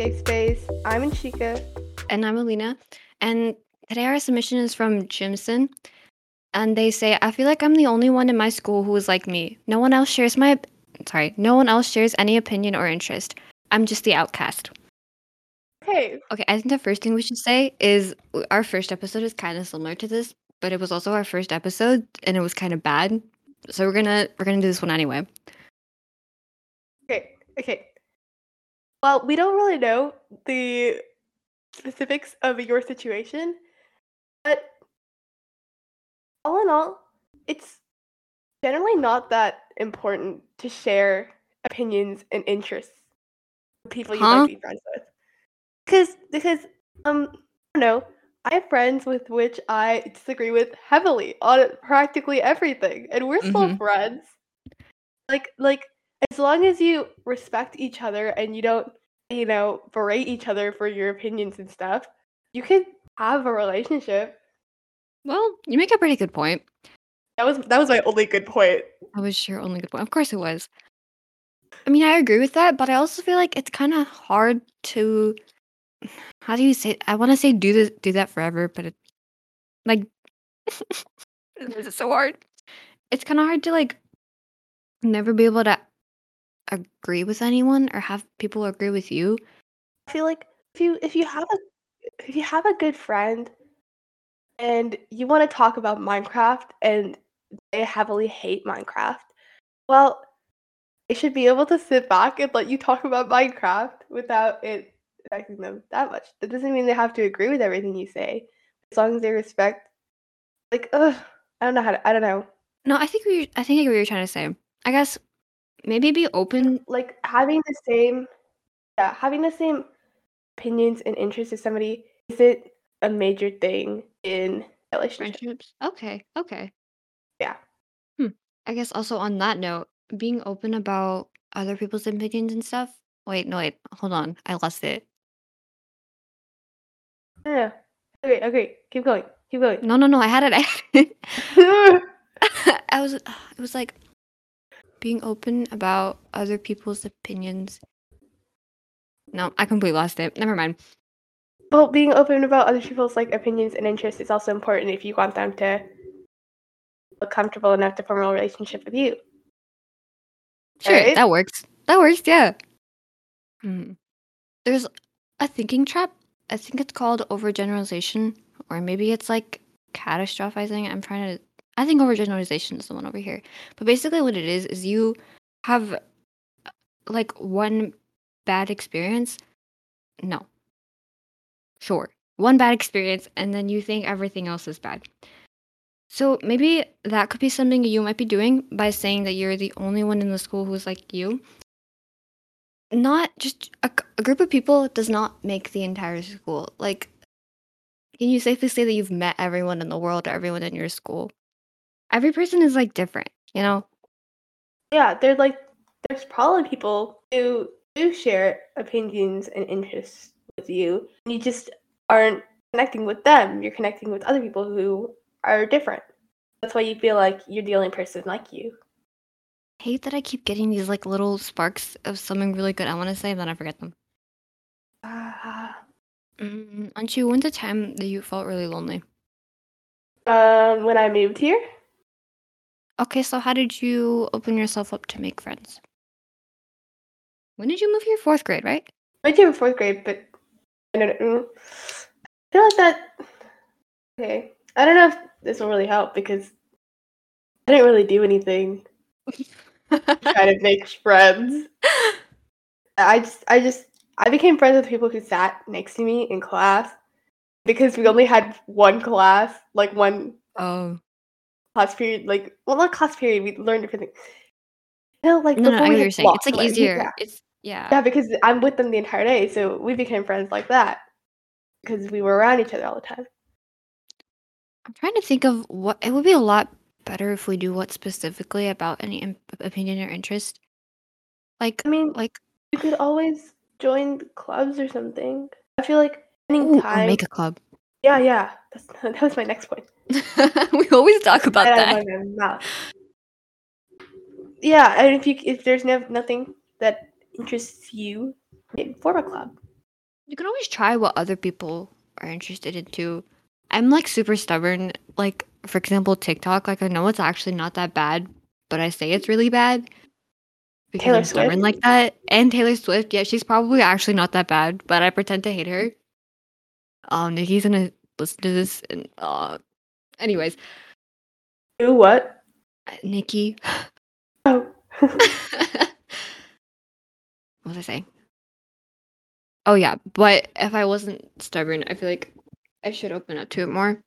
Escape Space. I'm Inshika. And I'm Alina. And today our submission is from Jimson. And they say, I feel like I'm the only one in my school who is like me. No one else shares my sorry, no one else shares any opinion or interest. I'm just the outcast. Hey. Okay, I think the first thing we should say is our first episode is kind of similar to this, but it was also our first episode and it was kind of bad. So we're gonna we're gonna do this one anyway. Okay, okay. Well, we don't really know the specifics of your situation, but all in all, it's generally not that important to share opinions and interests with people you Huh? might be friends with. Because because um I don't know, I have friends with which I disagree with heavily on practically everything, and we're still Mhm. friends. Like like as long as you respect each other and you don't, you know, berate each other for your opinions and stuff, you can have a relationship. Well, you make a pretty good point. That was that was my only good point. That was your only good point. Of course it was. I mean, I agree with that, but I also feel like it's kind of hard to. How do you say? I want to say do this, do that forever, but it, like, this is so hard. It's kind of hard to like never be able to agree with anyone or have people agree with you. I feel like if you if you have a if you have a good friend and you want to talk about Minecraft and they heavily hate Minecraft, well, they should be able to sit back and let you talk about Minecraft without it affecting them that much. That doesn't mean they have to agree with everything you say, as long as they respect. Like, ugh, I don't know how to. I don't know. No, I think we. I think I get what you're trying to say. I guess maybe be open. Like having the same, yeah, having the same opinions and interests as somebody isn't a major thing in a relationship. Friendships. Okay. Okay. Yeah. Hmm. I guess also on that note, being open about other people's opinions and stuff. Wait, no, wait, hold on. I lost it. Yeah. Okay. Okay. Keep going. Keep going. No, no, no. I had it. I, I was. It was like being open about other people's opinions. No, I completely lost it. Never mind. well, being open about other people's like opinions and interests is also important if you want them to feel comfortable enough to form a relationship with you. Sure, Alright. that works. That works. Yeah. Hmm. There's a thinking trap. I think it's called overgeneralization, or maybe it's like catastrophizing. I'm trying to. I think overgeneralization is the one over here. But basically, what it is is you have like one bad experience. No. Sure, one bad experience, and then you think everything else is bad. So maybe that could be something you might be doing by saying that you're the only one in the school who's like you. Not just a group of people does not make the entire school. Like, can you safely say that you've met everyone in the world or everyone in your school? Every person is like different, you know? Yeah, there's like there's probably people who do share opinions and interests with you. You just aren't connecting with them. You're connecting with other people who are different. That's why you feel like you're the only person like you. hate that I keep getting these like little sparks of something really good I want to say, and then I forget them. Ah. Mm, Anshu, when's the time that you felt really lonely? Um, when I moved here, Okay, so how did you open yourself up to make friends? When did you move here? Fourth grade, right? I here in fourth grade, but I don't know. I feel like that. Okay, I don't know if this will really help because I didn't really do anything to kind of make friends. I just, I just, I became friends with people who sat next to me in class because we only had one class, like one oh. Class period, like well, not class period. We learned different things. You know, like No, no, before I you're saying. It's like easier. Yeah. It's yeah. yeah, because I'm with them the entire day, so we became friends like that because we were around each other all the time. I'm trying to think of what it would be a lot better if we do what specifically about any im- opinion or interest. Like, I mean, like, you could always join clubs or something. I feel like ooh, time. make a club. Yeah, yeah. That's, that was my next point. we always talk about that. Yeah, and if you if there's no nothing that interests you, form a club. You can always try what other people are interested in too. I'm like super stubborn. Like for example, TikTok. Like I know it's actually not that bad, but I say it's really bad because Taylor I'm stubborn Swift? like that. And Taylor Swift, yeah, she's probably actually not that bad, but I pretend to hate her. Um, Nikki's gonna listen to this, and uh, anyways, Do what? uh, Nikki. Oh. what was I saying? Oh yeah, but if I wasn't stubborn, I feel like I should open up to it more.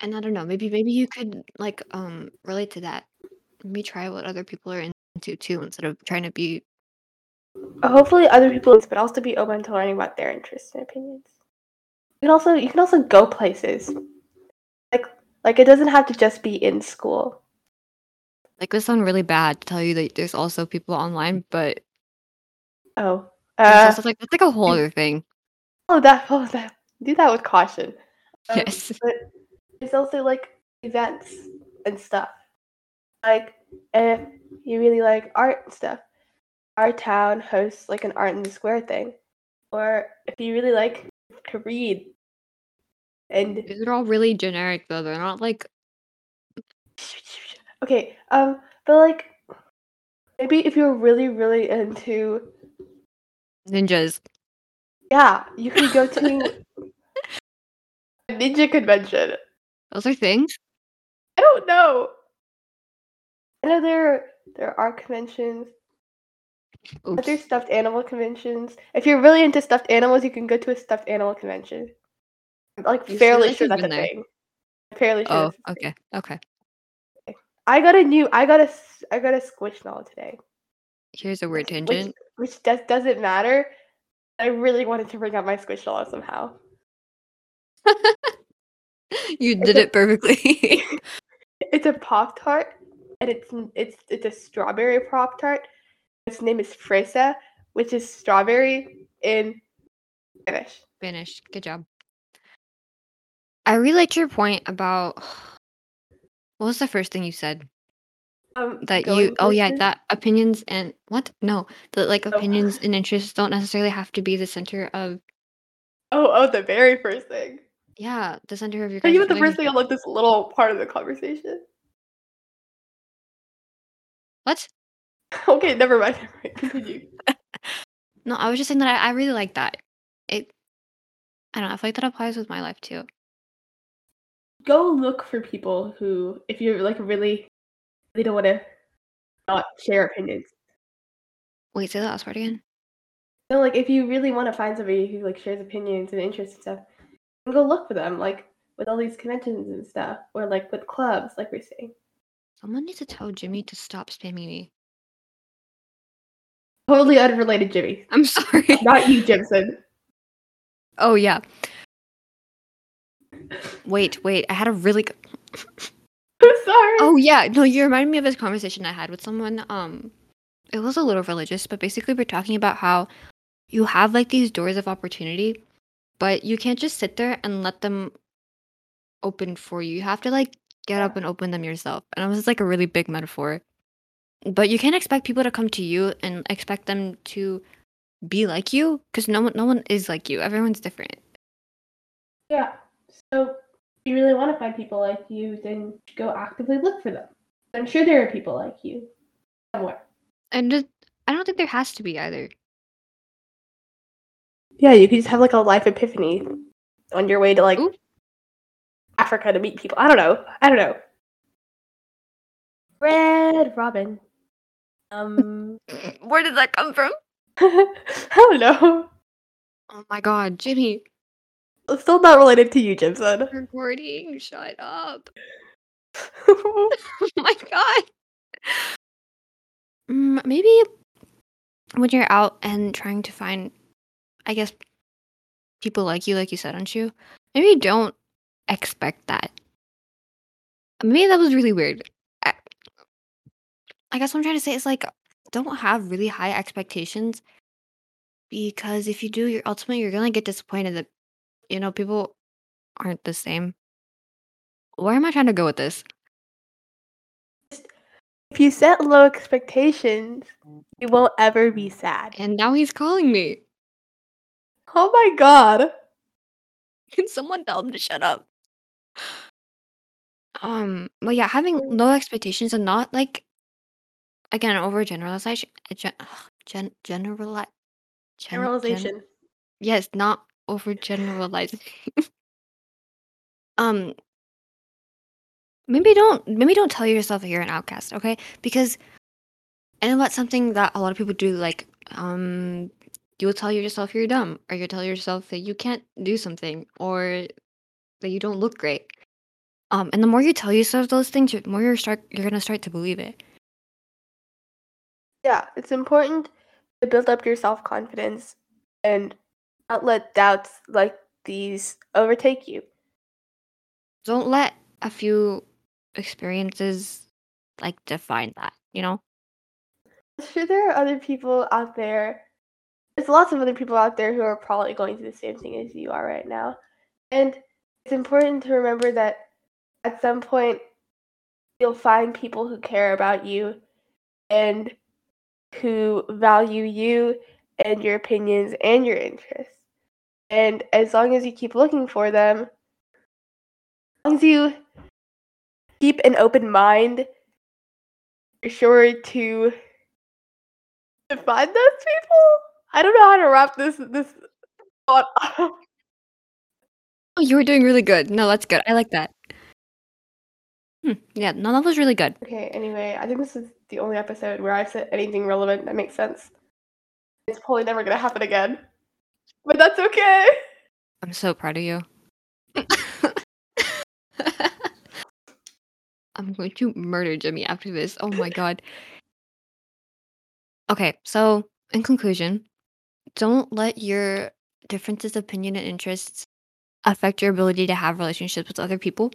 And I don't know, maybe maybe you could like um relate to that. Maybe try what other people are into too, instead of trying to be. Hopefully, other people, but also be open to learning about their interests and opinions. You can also you can also go places. Like like it doesn't have to just be in school. Like this sound really bad to tell you that there's also people online, but Oh. Uh, also like that's like a whole other thing. oh that oh that do that with caution. Um, Yes. But there's also like events and stuff. Like if you really like art and stuff, our town hosts like an art in the square thing. Or if you really like to read and These are all really generic though. They're not like okay, um, but like maybe if you're really, really into ninjas. yeah, you can go to a ninja convention. Those are things. I don't know. I know there there are conventions, Oops. there's stuffed animal conventions. If you're really into stuffed animals, you can go to a stuffed animal convention. I'm like You fairly like sure that's a there. thing. I'm fairly sure. Oh, okay, okay. I got a new. I got a. I got a squishmallow today. Here's a weird tangent. Which, which does, doesn't matter. I really wanted to bring up my squishmallow somehow. you did it perfectly. It's a pop tart, and it's it's it's a strawberry pop tart. Its name is fresa, which is strawberry in Spanish. Finished. Good job. I really liked your point about what was the first thing you said? Um, That you oh yeah, that opinions and what? No. That like Oh. opinions and interests don't necessarily have to be the center of Oh, oh, the very first thing. yeah, the center of your Are you the first thing i love this little part of the conversation? What? okay, never mind. Never mind. Continue. No, I was just saying that I, I really like that. It I don't know, I feel like that applies with my life too. Go look for people who, if you're like really, they don't want to not share opinions. Wait, say that last part again. No, like if you really want to find somebody who like shares opinions and interests and stuff, go look for them. Like with all these conventions and stuff, or like with clubs, like we're saying. Someone needs to tell Jimmy to stop spamming me. Totally unrelated, Jimmy. I'm sorry. Not you, Jimson. Oh yeah. Wait, wait. I had a really good I'm sorry. Oh yeah, no, you reminded me of this conversation I had with someone. Um, it was a little religious, but basically we're talking about how you have like these doors of opportunity, but you can't just sit there and let them open for you. You have to like get up and open them yourself. And it was like a really big metaphor. But you can't expect people to come to you and expect them to be like you because no one, no one is like you. Everyone's different. Yeah. So if you really want to find people like you, then go actively look for them. I'm sure there are people like you somewhere. And just, I don't think there has to be either. Yeah, you could just have like a life epiphany on your way to like Ooh. Africa to meet people. I don't know. I don't know. Red Robin. Um, Where did that come from? I don't know. Oh my god, Jimmy. It's still not related to you, Jimson. Recording, shut up. Oh my god. Mm, maybe when you're out and trying to find, I guess, people like you, like you said, aren't you? Maybe don't expect that. Maybe that was really weird. I, guess what I'm trying to say is like, don't have really high expectations because if you do, you're ultimately you're gonna get disappointed that you know people aren't the same. Where am I trying to go with this? if you set low expectations, you won't ever be sad. And now he's calling me. Oh my god. Can someone tell him to shut up? Um, but yeah, having low expectations and not like again overgeneralization, gen, gen generali- gen, gen, Generalization. yes, not overgeneralizing. um, maybe don't maybe don't tell yourself that you're an outcast, okay? Because I know that's something that a lot of people do. Like, um, you'll tell yourself you're dumb, or you'll tell yourself that you can't do something, or that you don't look great. Um, and the more you tell yourself those things, the more you're start you're gonna start to believe it. Yeah, it's important to build up your self confidence and not let doubts like these overtake you. Don't let a few experiences like define that. You know. I'm sure there are other people out there. There's lots of other people out there who are probably going through the same thing as you are right now. And it's important to remember that at some point you'll find people who care about you and who value you and your opinions and your interests. And as long as you keep looking for them, as long as you keep an open mind, you're sure to find those people. I don't know how to wrap this this thought up. Oh, you were doing really good. No, that's good. I like that. Hmm. Yeah, no, that was really good. Okay, anyway, I think this is the only episode where I've said anything relevant that makes sense. It's probably never gonna happen again. But that's okay. I'm so proud of you. I'm going to murder Jimmy after this. Oh my god. Okay, so in conclusion, don't let your differences of opinion and interests affect your ability to have relationships with other people.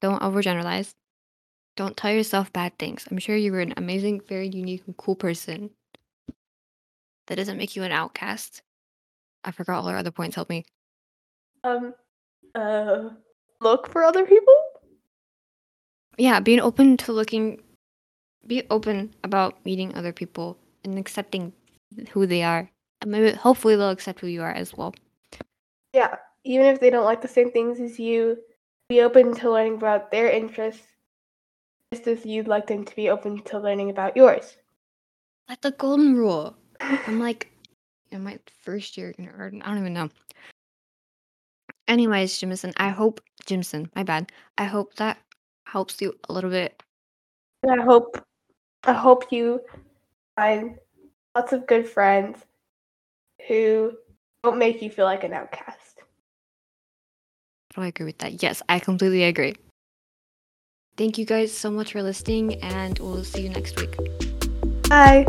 Don't overgeneralize. Don't tell yourself bad things. I'm sure you were an amazing, very unique, and cool person. That doesn't make you an outcast. I forgot all our other points. Help me. Um uh look for other people? Yeah, being open to looking, be open about meeting other people and accepting who they are. And maybe, hopefully, they'll accept who you are as well. Yeah. Even if they don't like the same things as you, be open to learning about their interests as you'd like them to be open to learning about yours. Like the golden rule. I'm like in my first year. I don't even know. Anyways, Jimison, I hope Jimson, my bad. I hope that helps you a little bit. I hope I hope you find lots of good friends who don't make you feel like an outcast. I agree with that. Yes, I completely agree. Thank you guys so much for listening, and we'll see you next week. Bye.